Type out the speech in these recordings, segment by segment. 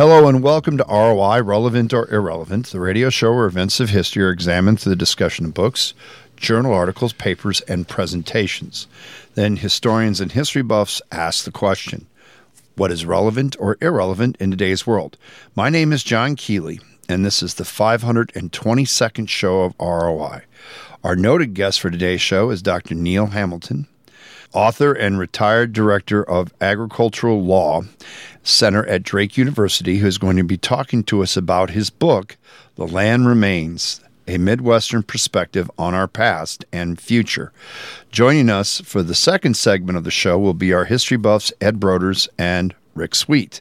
Hello and welcome to ROI, Relevant or Irrelevant, the radio show where events of history are examined through the discussion of books, journal articles, papers, and presentations. Then historians and history buffs ask the question what is relevant or irrelevant in today's world? My name is John Kealey, and this is the 522nd show of ROI. Our noted guest for today's show is Dr. Neil Hamilton, author and retired director of agricultural law center at Drake University, who is going to be talking to us about his book, The Land Remains A Midwestern Perspective on Our Past and Future. Joining us for the second segment of the show will be our history buffs, Ed Broders and Rick Sweet.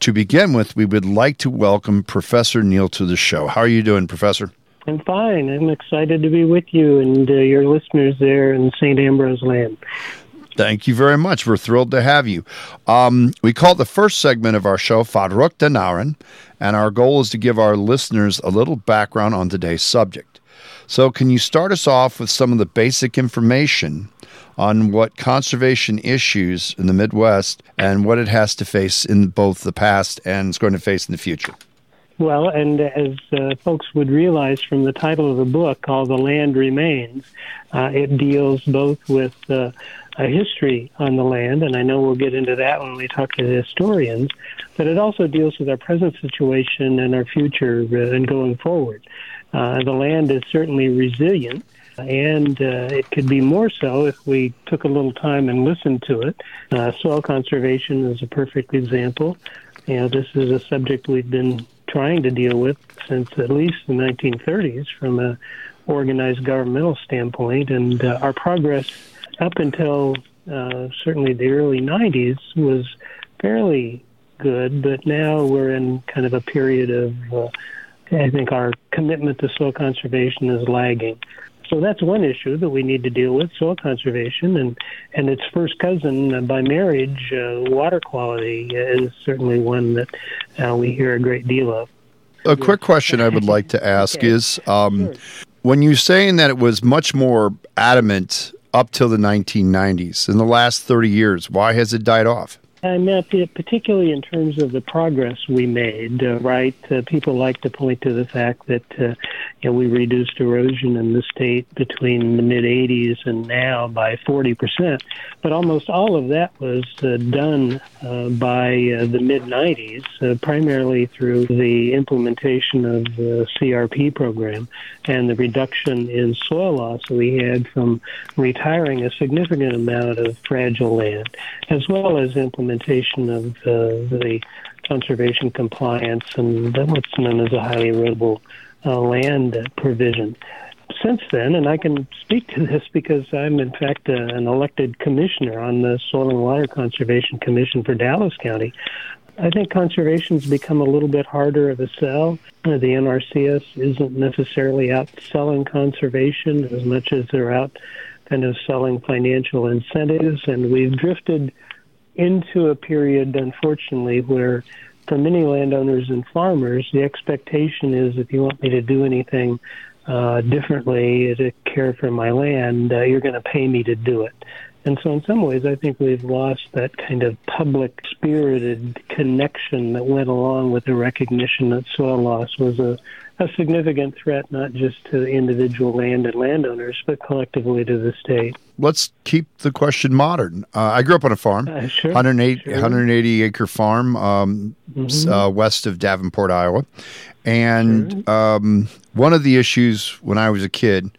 To begin with, we would like to welcome Professor Neil to the show. How are you doing, Professor? I'm fine. I'm excited to be with you and uh, your listeners there in St. Ambrose Land. Thank you very much. We're thrilled to have you. Um, we call the first segment of our show Fadruk Denaren, and our goal is to give our listeners a little background on today's subject. So, can you start us off with some of the basic information on what conservation issues in the Midwest and what it has to face in both the past and is going to face in the future? Well, and as uh, folks would realize from the title of the book called The Land Remains, uh, it deals both with uh, a history on the land, and I know we'll get into that when we talk to the historians, but it also deals with our present situation and our future uh, and going forward. Uh, the land is certainly resilient, and uh, it could be more so if we took a little time and listened to it. Uh, soil conservation is a perfect example. You know, this is a subject we've been trying to deal with since at least the 1930s from a organized governmental standpoint, and uh, our progress up until uh, certainly the early 90s was fairly good, but now we're in kind of a period of, uh, I think our commitment to soil conservation is lagging. So that's one issue that we need to deal with: soil conservation, and and its first cousin uh, by marriage, uh, water quality, is certainly one that uh, we hear a great deal of. A quick question I would like to ask okay. is, um, sure. when you're saying that it was much more adamant up till the 1990s. In the last 30 years, why has it died off? I meant particularly in terms of the progress we made, uh, right? Uh, people like to point to the fact that uh, you know, we reduced erosion in the state between the mid 80s and now by 40%. But almost all of that was uh, done uh, by uh, the mid 90s, uh, primarily through the implementation of the CRP program and the reduction in soil loss we had from retiring a significant amount of fragile land, as well as implementation of uh, the conservation compliance and what's known as a highly erodible uh, land provision. Since then, and I can speak to this because I'm in fact uh, an elected commissioner on the Soil and Water Conservation Commission for Dallas County. I think conservation's become a little bit harder of a sell. Uh, the NRCS isn't necessarily out selling conservation as much as they're out kind of selling financial incentives, and we've drifted into a period, unfortunately, where for many landowners and farmers, the expectation is if you want me to do anything uh, differently to care for my land, uh, you're going to pay me to do it. And so, in some ways, I think we've lost that kind of public spirited connection that went along with the recognition that soil loss was a a significant threat not just to individual land and landowners, but collectively to the state. Let's keep the question modern. Uh, I grew up on a farm, uh, sure, 108, sure. 180 acre farm um, mm-hmm. uh, west of Davenport, Iowa. And sure. um, one of the issues when I was a kid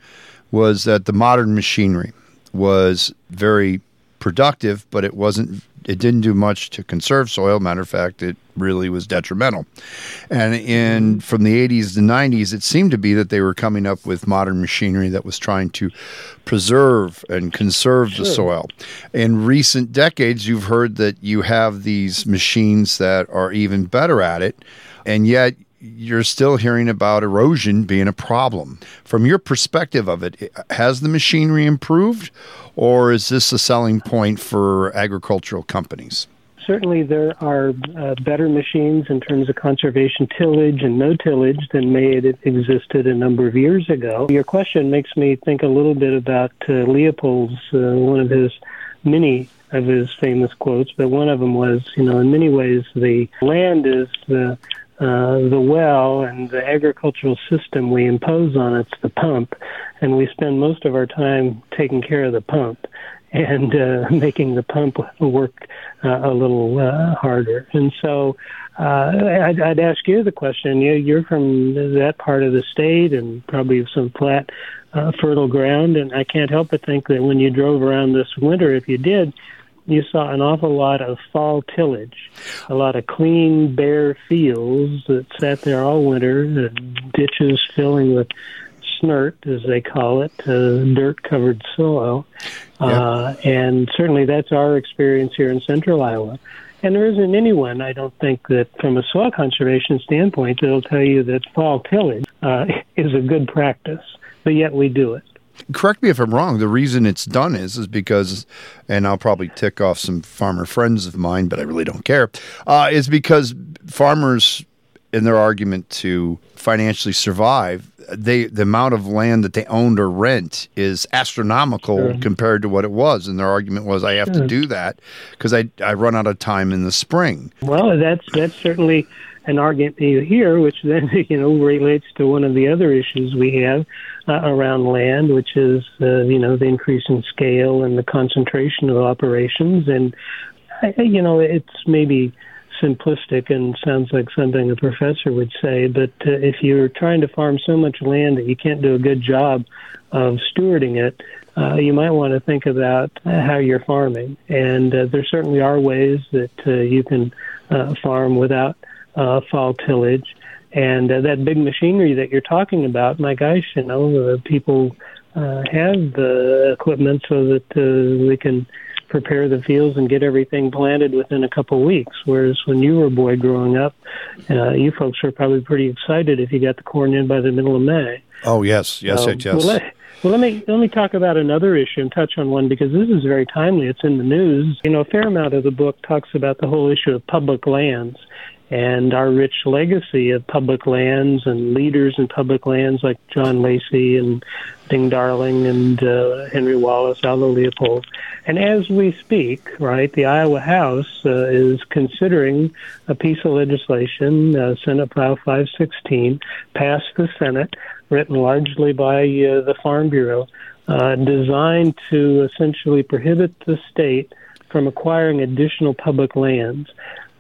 was that the modern machinery was very productive, but it wasn't it didn't do much to conserve soil. Matter of fact, it really was detrimental. And in mm-hmm. from the 80s to 90s, it seemed to be that they were coming up with modern machinery that was trying to preserve and conserve sure. the soil. In recent decades, you've heard that you have these machines that are even better at it, and yet you're still hearing about erosion being a problem. From your perspective of it, has the machinery improved, or is this a selling point for agricultural companies? Certainly, there are uh, better machines in terms of conservation tillage and no tillage than may have existed a number of years ago. Your question makes me think a little bit about uh, Leopold's, uh, one of his many of his famous quotes, but one of them was, you know, in many ways, the land is the uh, the well and the agricultural system we impose on it's the pump, and we spend most of our time taking care of the pump and uh, making the pump work uh, a little uh, harder. And so uh, I'd, I'd ask you the question. You, you're from that part of the state and probably some flat, uh, fertile ground, and I can't help but think that when you drove around this winter, if you did, you saw an awful lot of fall tillage, a lot of clean, bare fields that sat there all winter, the ditches filling with snirt, as they call it, uh, dirt covered soil. Uh, and certainly that's our experience here in central Iowa. And there isn't anyone, I don't think, that from a soil conservation standpoint, that'll tell you that fall tillage uh, is a good practice, but yet we do it correct me if I'm wrong. The reason it's done is is because, and I'll probably tick off some farmer friends of mine, but I really don't care. Uh, is because farmers, in their argument to financially survive, they the amount of land that they owned or rent is astronomical sure. compared to what it was, and their argument was, I have sure. to do that because I I run out of time in the spring. Well, that's that's certainly an argument here, which then you know relates to one of the other issues we have uh, around land, which is uh, you know the increase in scale and the concentration of operations, and you know it's maybe simplistic and sounds like something a professor would say, but uh, if you're trying to farm so much land that you can't do a good job of stewarding it, uh, you might want to think about how you're farming. And uh, there certainly are ways that uh, you can uh, farm without uh, fall tillage. And uh, that big machinery that you're talking about, my gosh, you know, uh, people uh, have the equipment so that uh, we can prepare the fields and get everything planted within a couple of weeks. Whereas when you were a boy growing up, uh, you folks were probably pretty excited if you got the corn in by the middle of May. Oh yes, yes, um, yes. Well, let, well, let me let me talk about another issue and touch on one because this is very timely. It's in the news. You know, a fair amount of the book talks about the whole issue of public lands and our rich legacy of public lands and leaders in public lands like John Lacey and Ding Darling and uh, Henry Wallace, Aldo Leopold. And as we speak, right, the Iowa House uh, is considering a piece of legislation, uh, Senate File 516, passed the Senate, written largely by uh, the Farm Bureau, uh, designed to essentially prohibit the state from acquiring additional public lands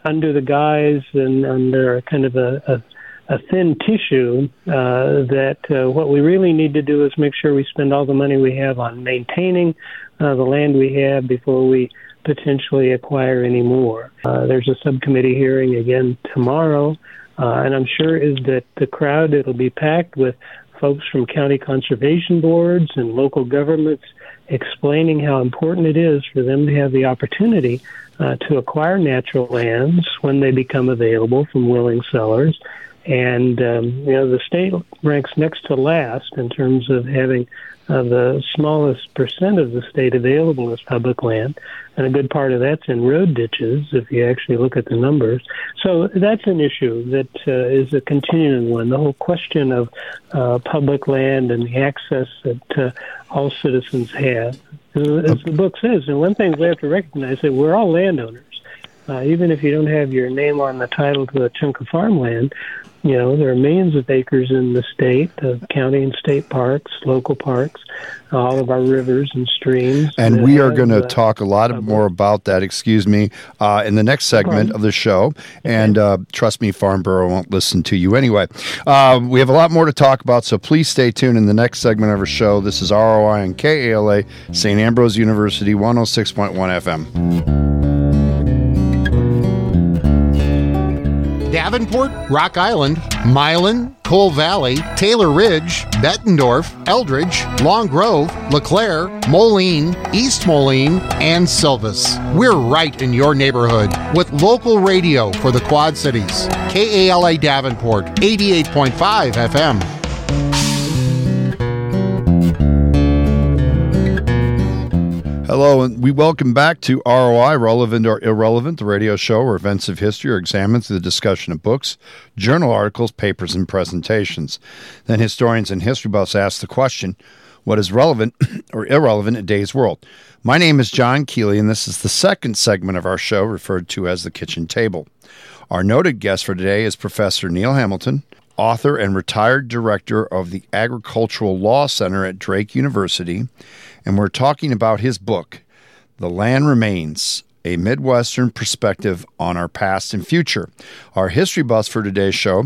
under the guise and under kind of a, a, a thin tissue uh, that uh, what we really need to do is make sure we spend all the money we have on maintaining uh, the land we have before we potentially acquire any more. Uh, there's a subcommittee hearing again tomorrow, uh, and I'm sure is that the crowd it'll be packed with folks from county conservation boards and local governments explaining how important it is for them to have the opportunity uh, to acquire natural lands when they become available from willing sellers. And um, you know the state ranks next to last in terms of having uh, the smallest percent of the state available as public land, and a good part of that's in road ditches if you actually look at the numbers. So that's an issue that uh, is a continuing one. The whole question of uh, public land and the access that uh, all citizens have. Uh, as the book says, and one thing we have to recognize that we're all landowners. Uh, even if you don't have your name on the title to a chunk of farmland, you know there are millions of acres in the state, uh, county and state parks, local parks, all of our rivers and streams. And we are going to uh, talk a lot more about that. Excuse me, uh, in the next segment of the show. And uh, trust me, Farm Bureau won't listen to you anyway. Um, we have a lot more to talk about, so please stay tuned in the next segment of our show. This is ROI and KALA, St. Ambrose University, 106.1 FM. Davenport, Rock Island, Milan, Coal Valley, Taylor Ridge, Bettendorf, Eldridge, Long Grove, LeClaire, Moline, East Moline, and Silvis. We're right in your neighborhood with local radio for the Quad Cities. KALA Davenport, 88.5 FM. Hello, and we welcome back to ROI, Relevant or Irrelevant, the radio show where events of history are examined through the discussion of books, journal articles, papers, and presentations. Then historians and history buffs ask the question what is relevant or irrelevant in today's world. My name is John Kealey, and this is the second segment of our show referred to as the kitchen table. Our noted guest for today is Professor Neil Hamilton, author and retired director of the Agricultural Law Center at Drake University, and we're talking about his book, The Land Remains A Midwestern Perspective on Our Past and Future. Our history buffs for today's show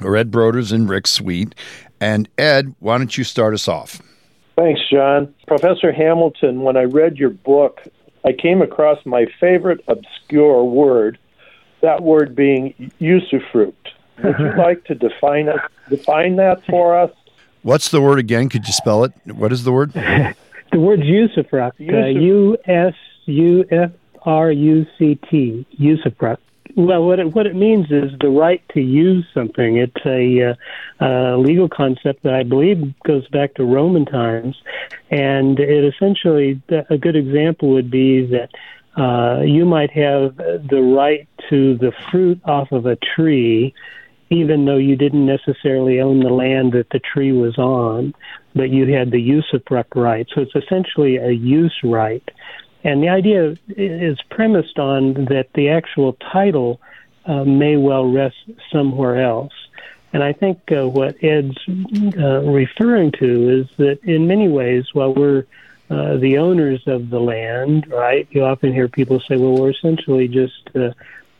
are Ed Broders and Rick Sweet. And Ed, why don't you start us off? Thanks, John. Professor Hamilton, when I read your book, I came across my favorite obscure word, that word being usufruct. Would you like to define it, define that for us? What's the word again? Could you spell it? What is the word? the word's usufruct. Uh, U S U F R U C T. Usufruct. Well, what it, what it means is the right to use something. It's a uh, uh, legal concept that I believe goes back to Roman times, and it essentially a good example would be that uh, you might have the right to the fruit off of a tree, even though you didn't necessarily own the land that the tree was on, but you had the use of usufruct right. So it's essentially a use right. And the idea is premised on that the actual title uh, may well rest somewhere else. And I think uh, what Ed's uh, referring to is that in many ways, while we're uh, the owners of the land, right, you often hear people say, well, we're essentially just uh,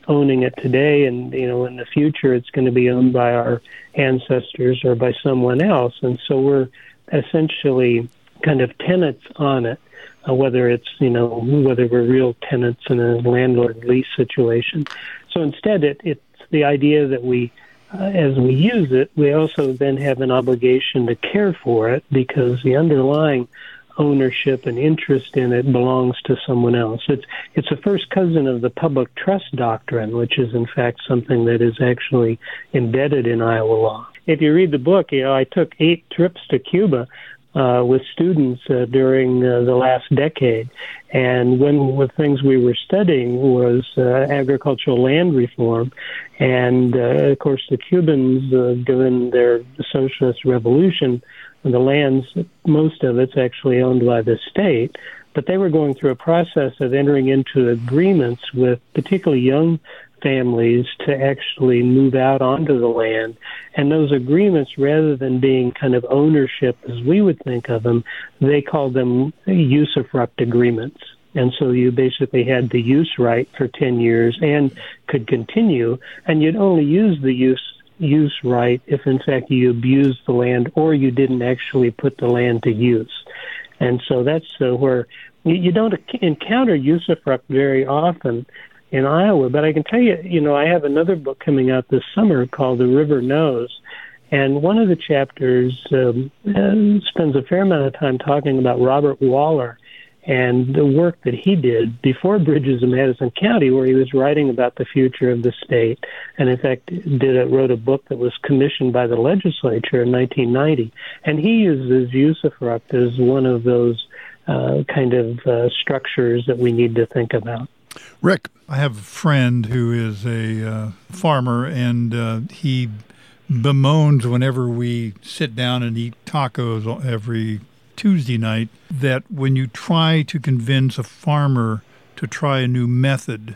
owning it today, and, you know, in the future it's going to be owned by our ancestors or by someone else. And so we're essentially kind of tenants on it uh, whether it's you know whether we're real tenants in a landlord lease situation. So instead, it, it's the idea that we, uh, as we use it, we also then have an obligation to care for it because the underlying ownership and interest in it belongs to someone else. It's it's a first cousin of the public trust doctrine, which is in fact something that is actually embedded in Iowa law. If you read the book, you know I took eight trips to Cuba uh, with students uh, during uh, the last decade. And one of the things we were studying was uh, agricultural land reform. And uh, of course, the Cubans, uh, during their socialist revolution, the lands, most of it's actually owned by the state. But they were going through a process of entering into agreements with particularly young families to actually move out onto the land. And those agreements, rather than being kind of ownership as we would think of them, they called them usufruct agreements. And so you basically had the use right for 10 years and could continue, and you'd only use the use use right if in fact you abused the land or you didn't actually put the land to use. And so that's uh, where you, don't encounter usufruct very often in Iowa. But I can tell you, you know, I have another book coming out this summer called The River Knows. And one of the chapters um, uh, spends a fair amount of time talking about Robert Waller and the work that he did before Bridges in Madison County, where he was writing about the future of the state, and in fact did a, wrote a book that was commissioned by the legislature in 1990. And he uses usufruct as one of those uh, kind of uh, structures that we need to think about. Rick. I have a friend who is a uh, farmer, and uh, he bemoans whenever we sit down and eat tacos every Tuesday night that when you try to convince a farmer to try a new method,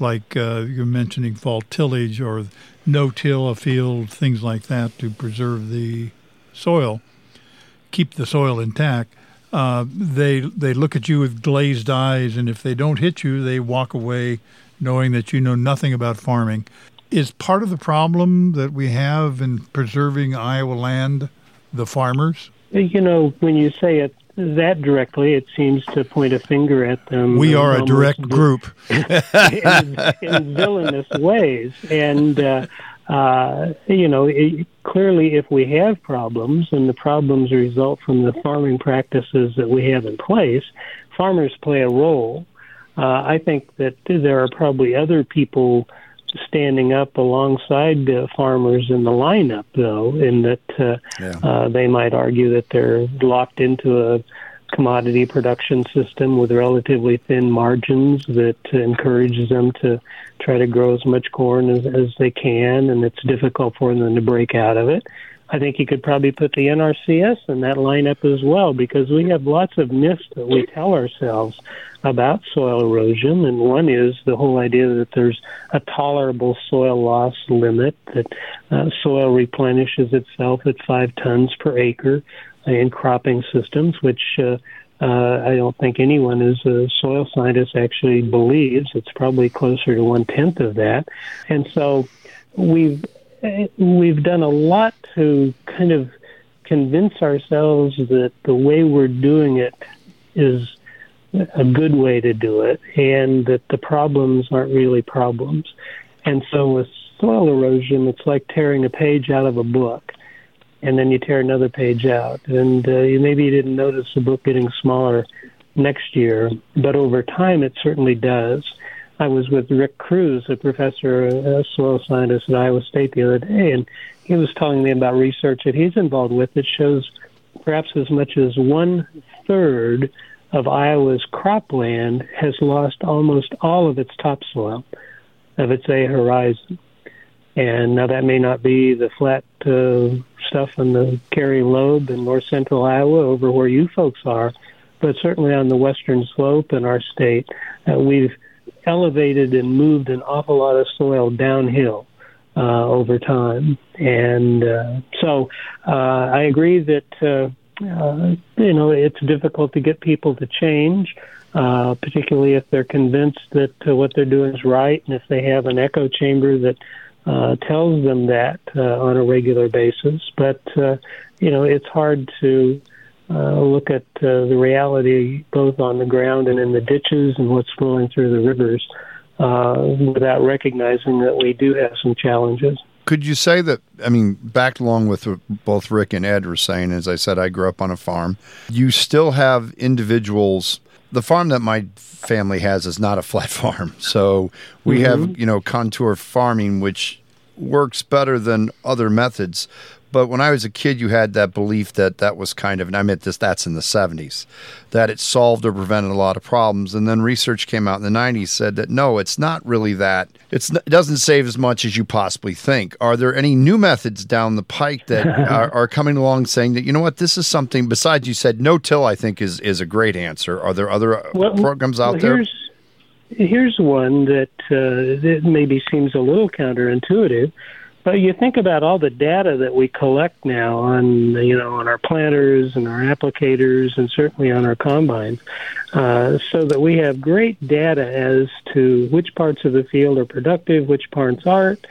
like uh, you're mentioning fall tillage or no till a field, things like that to preserve the soil, keep the soil intact, uh, they they look at you with glazed eyes, and if they don't hit you, they walk away, knowing that you know nothing about farming. Is part of the problem that we have in preserving Iowa land the farmers? You know, when you say it that directly, it seems to point a finger at them. We are a direct group in, in villainous ways, and uh, uh, you know, it, clearly, if we have problems and the problems result from the farming practices that we have in place, farmers play a role. Uh, I think that there are probably other people standing up alongside the farmers in the lineup, though, in that uh, yeah. uh, they might argue that they're locked into a commodity production system with relatively thin margins that encourages them to try to grow as much corn as, as they can, and it's difficult for them to break out of it. I think you could probably put the NRCS in that lineup as well because we have lots of myths that we tell ourselves about soil erosion, and one is the whole idea that there's a tolerable soil loss limit, that uh, soil replenishes itself at five tons per acre in cropping systems, which uh, uh, I don't think anyone as a soil scientist actually believes. It's probably closer to one tenth of that, and so we've we've done a lot to kind of convince ourselves that the way we're doing it is a good way to do it and that the problems aren't really problems. And so with soil erosion, it's like tearing a page out of a book and then you tear another page out. And uh, you, maybe you didn't notice the book getting smaller next year, but over time it certainly does. I was with Rick Cruse, a professor, a soil scientist at Iowa State the other day, and he was telling me about research that he's involved with that shows perhaps as much as one third of Iowa's cropland has lost almost all of its topsoil, of its A horizon. And now that may not be the flat uh, stuff in the Carrie Lobe in north central Iowa over where you folks are, but certainly on the western slope in our state, uh, we've elevated and moved an awful lot of soil downhill uh, over time. And uh, so uh, I agree that, uh, uh, you know, it's difficult to get people to change. Uh, particularly if they're convinced that what they're doing is right, and if they have an echo chamber that uh, tells them that on a regular basis. But you know, it's hard to uh, look at uh, the reality both on the ground and in the ditches and what's flowing through the rivers uh, without recognizing that we do have some challenges. Could you say that? I mean, back along with both Rick and Ed were saying, as I said, I grew up on a farm. You still have individuals. The farm that my family has is not a flat farm, so we mm-hmm. have you know contour farming, which works better than other methods. But when I was a kid, you had that belief that that was kind of, and I meant this, that's in the 70s, that it solved or prevented a lot of problems. And then research came out in the 90s said that no, it's not really that. It's, it doesn't save as much as you possibly think. Are there any new methods down the pike that are, are, coming along saying that, you know what, this is something, besides you said no till, I think is, is a great answer. Are there other uh, well, programs out well, there? Here's one that, uh, that maybe seems a little counterintuitive but you think about all the data that we collect now on, you know, on our planters and our applicators, and certainly on our combines, uh, so that we have great data as to which parts of the field are productive, which parts aren't.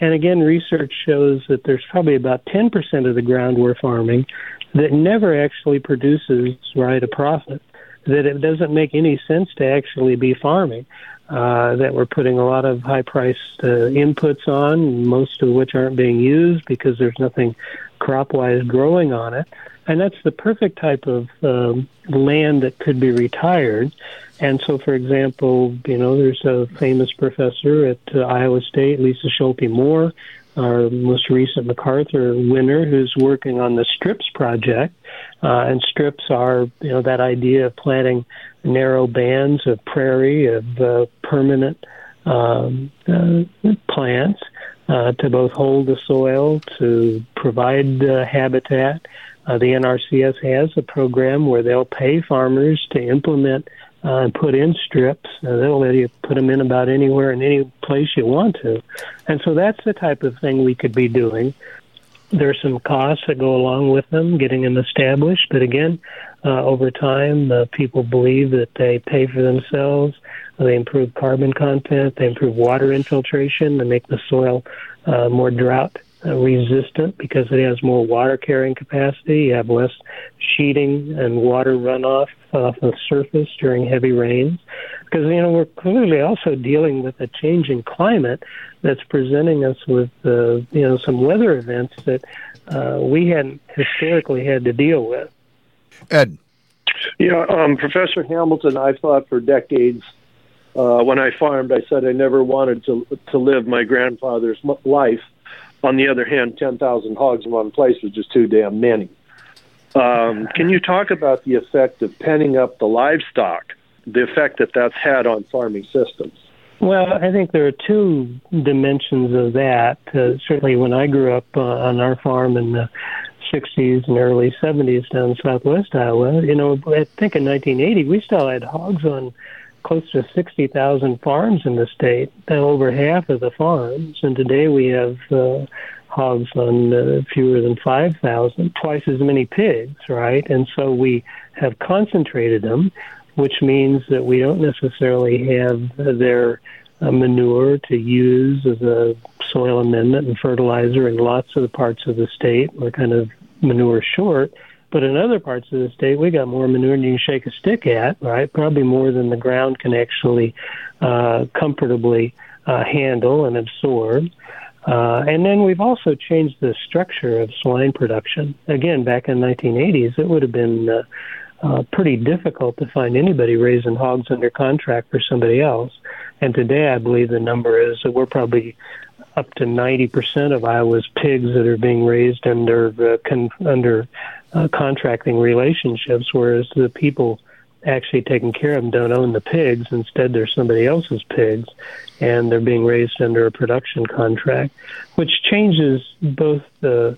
And again, research shows that there's probably about 10% of the ground we're farming that never actually produces right a profit. That it doesn't make any sense to actually be farming uh, that we're putting a lot of high priced uh, inputs on, most of which aren't being used because there's nothing crop wise growing on it. And that's the perfect type of um, land that could be retired. And so, for example, you know, there's a famous professor at uh, Iowa State, Lisa Schulte Moore, our most recent MacArthur winner, who's working on the STRIPS project. Uh, and strips are, you know, that idea of planting narrow bands of prairie of uh, permanent um, uh, plants uh, to both hold the soil, to provide uh, habitat. Uh, the NRCS has a program where they'll pay farmers to implement uh, and put in strips. Uh, they'll let you put them in about anywhere and any place you want to. And so that's the type of thing we could be doing. There's some costs that go along with them, getting them established. But again, uh, over time, uh, people believe that they pay for themselves. They improve carbon content. They improve water infiltration. They make the soil uh, more drought uh, resistant because it has more water carrying capacity. You have less sheeting and water runoff off the surface during heavy rains. Because you know we're clearly also dealing with a changing climate that's presenting us with uh, you know some weather events that uh, we hadn't historically had to deal with. Ed. Yeah, um, Professor Hamilton, I've thought for decades. Uh, when I farmed, I said I never wanted to to live my grandfather's life on the other hand, 10,000 hogs in one place was just too damn many. Um, can you talk about the effect of penning up the livestock, the effect that that's had on farming systems? Well, I think there are two dimensions of that. Uh, certainly, when I grew up uh, on our farm in the 60s and early 70s down southwest Iowa, you know, I think in 1980 we still had hogs on close to 60,000 farms in the state, over half of the farms. And today we have uh, hogs on uh, fewer than 5,000, twice as many pigs, right? And so we have concentrated them, which means that we don't necessarily have their uh, manure to use as a soil amendment and fertilizer in lots of the parts of the state. We're kind of manure short. But in other parts of the state, we got more manure than you can shake a stick at, right? Probably more than the ground can actually uh, comfortably uh, handle and absorb. Uh, and then we've also changed the structure of swine production. Again, back in the 1980s, it would have been uh, uh, pretty difficult to find anybody raising hogs under contract for somebody else. And today, I believe the number is that we're probably up to 90% of Iowa's pigs that are being raised under uh, con- under uh, contracting relationships, whereas the people actually taking care of them don't own the pigs. Instead, they're somebody else's pigs, and they're being raised under a production contract, which changes both the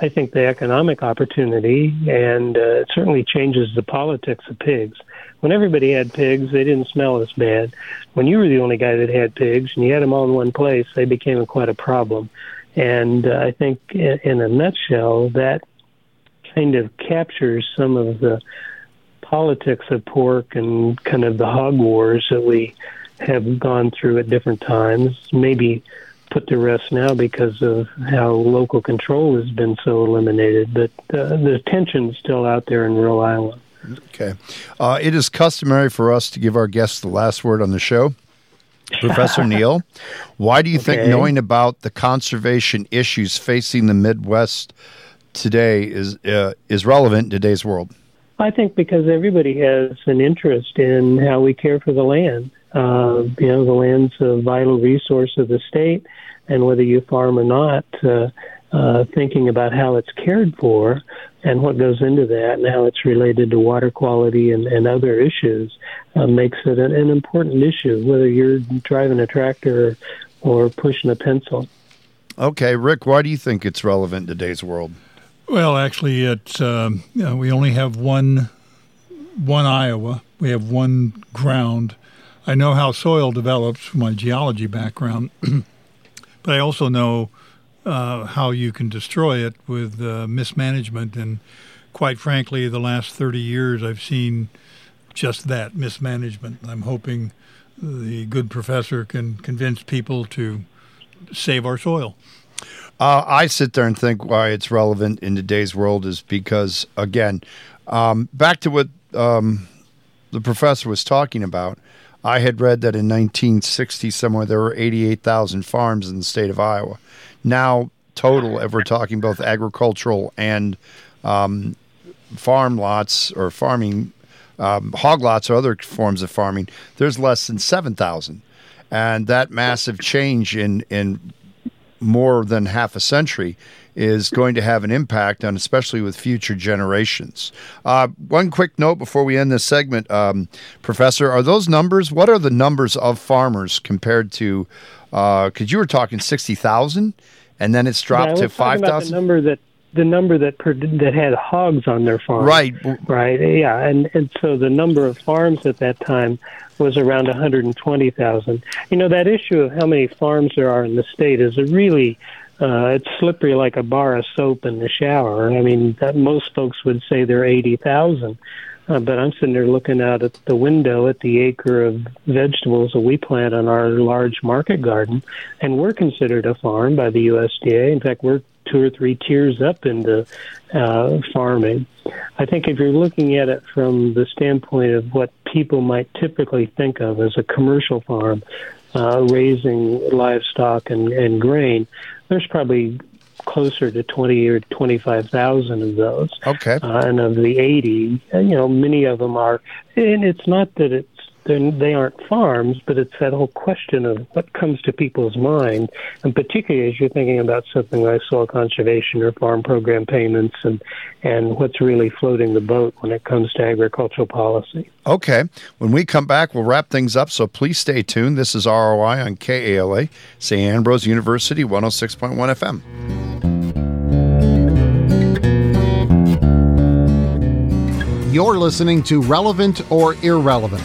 I think the economic opportunity and uh, it certainly changes the politics of pigs. When everybody had pigs, they didn't smell as bad. When you were the only guy that had pigs and you had them all in one place, they became quite a problem. And uh, I think, in, in a nutshell, that kind of captures some of the politics of pork and kind of the hog wars that we have gone through at different times. Maybe put to rest now because of how local control has been so eliminated, but uh, the tension's still out there in rural Island. Okay. Uh, it is customary for us to give our guests the last word on the show. Professor Neil, why do you okay. think knowing about the conservation issues facing the Midwest today is uh, is relevant in today's world? I think because everybody has an interest in how we care for the land. Uh, you know, the land's a vital resource of the state, and whether you farm or not, uh, uh, thinking about how it's cared for and what goes into that and how it's related to water quality and, and other issues uh, makes it an, an important issue, whether you're driving a tractor or, or pushing a pencil. Okay, Rick, why do you think it's relevant in today's world? Well, actually, it's um, you know, we only have one one Iowa. We have one ground. I know how soil develops from my geology background, but I also know uh, how you can destroy it with uh, mismanagement. And quite frankly, the last 30 years, I've seen just that mismanagement. I'm hoping the good professor can convince people to save our soil. Uh, I sit there and think why it's relevant in today's world is because, again, um, back to what um, the professor was talking about. I had read that in 1960 somewhere there were 88,000 farms in the state of Iowa. Now, total, if we're talking both agricultural and um, farm lots or farming, um, hog lots or other forms of farming, there's less than 7,000. And that massive change in, in more than half a century is going to have an impact on, especially with future generations. Uh, one quick note before we end this segment, um, Professor, are those numbers? What are the numbers of farmers compared to? Because uh, you were talking sixty thousand, and then it's dropped yeah, to five thousand. The number that the number that per, that had hogs on their farm. Right. Right. Yeah, and and so the number of farms at that time was around 120,000. You know that issue of how many farms there are in the state is a really uh, it's slippery like a bar of soap in the shower. I mean, that most folks would say they're 80,000. Uh, but I'm sitting there looking out at the window at the acre of vegetables that we plant on our large market garden, and we're considered a farm by the USDA. In fact, we're two or three tiers up into uh, farming. I think if you're looking at it from the standpoint of what people might typically think of as a commercial farm, uh, raising livestock and, and grain, there's probably closer to 20 or 25,000 of those. Okay. Uh, and of the 80, uh, you know, many of them are, and it's not that it's they're, they aren't farms, but it's that whole question of what comes to people's mind, and particularly as you're thinking about something like soil conservation or farm program payments, and and what's really floating the boat when it comes to agricultural policy. Okay. When we come back, we'll wrap things up. So please stay tuned. This is ROI on KALA, St. Ambrose University, 106.1 FM. You're listening to Relevant or Irrelevant.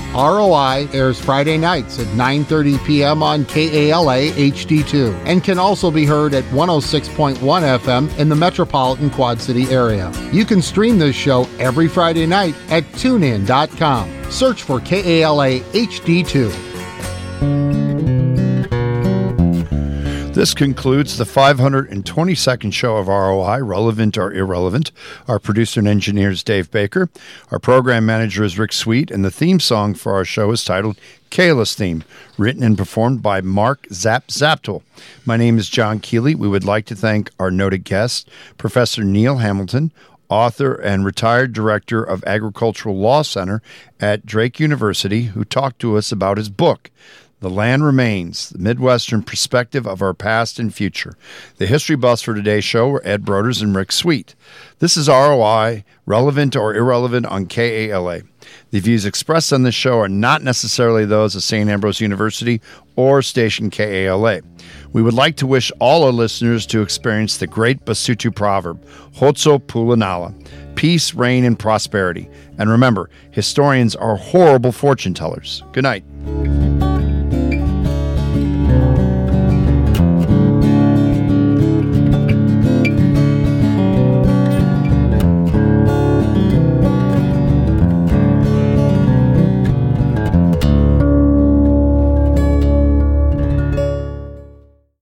ROI airs Friday nights at 9:30 p.m. on KALA HD2 and can also be heard at 106.1 FM in the metropolitan Quad City area. You can stream this show every Friday night at tunein.com. Search for KALA HD2. This concludes the 522nd show of ROI, Relevant or Irrelevant. Our producer and engineer is Dave Baker. Our program manager is Rick Sweet, and the theme song for our show is titled Kayla's Theme, written and performed by Mark Zap Zaptel. My name is John Kealey. We would like to thank our noted guest, Professor Neil Hamilton, author and retired director of Agricultural Law Center at Drake University, who talked to us about his book, the Land Remains, the Midwestern Perspective of Our Past and Future. The history buffs for today's show were Ed Broders and Rick Sweet. This is ROI, relevant or irrelevant on KALA. The views expressed on this show are not necessarily those of St. Ambrose University or station KALA. We would like to wish all our listeners to experience the great Basotho proverb, Khotso Pula Nala, peace, rain, and prosperity. And remember, historians are horrible fortune tellers. Good night.